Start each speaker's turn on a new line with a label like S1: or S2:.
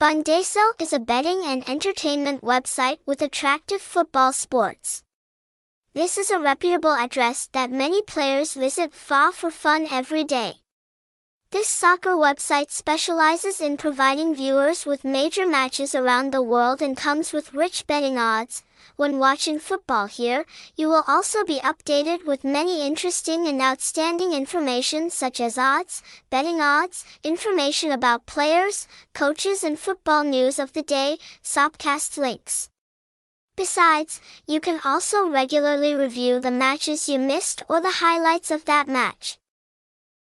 S1: Bongdaso is a betting and entertainment website with attractive football sports. This is a reputable address that many players visit fa for fun every day. This soccer website specializes in providing viewers with major matches around the world and comes with rich betting odds. When watching football here, you will also be updated with many interesting and outstanding information such as odds, betting odds, information about players, coaches and football news of the day, Sopcast links. Besides, you can also regularly review the matches you missed or the highlights of that match.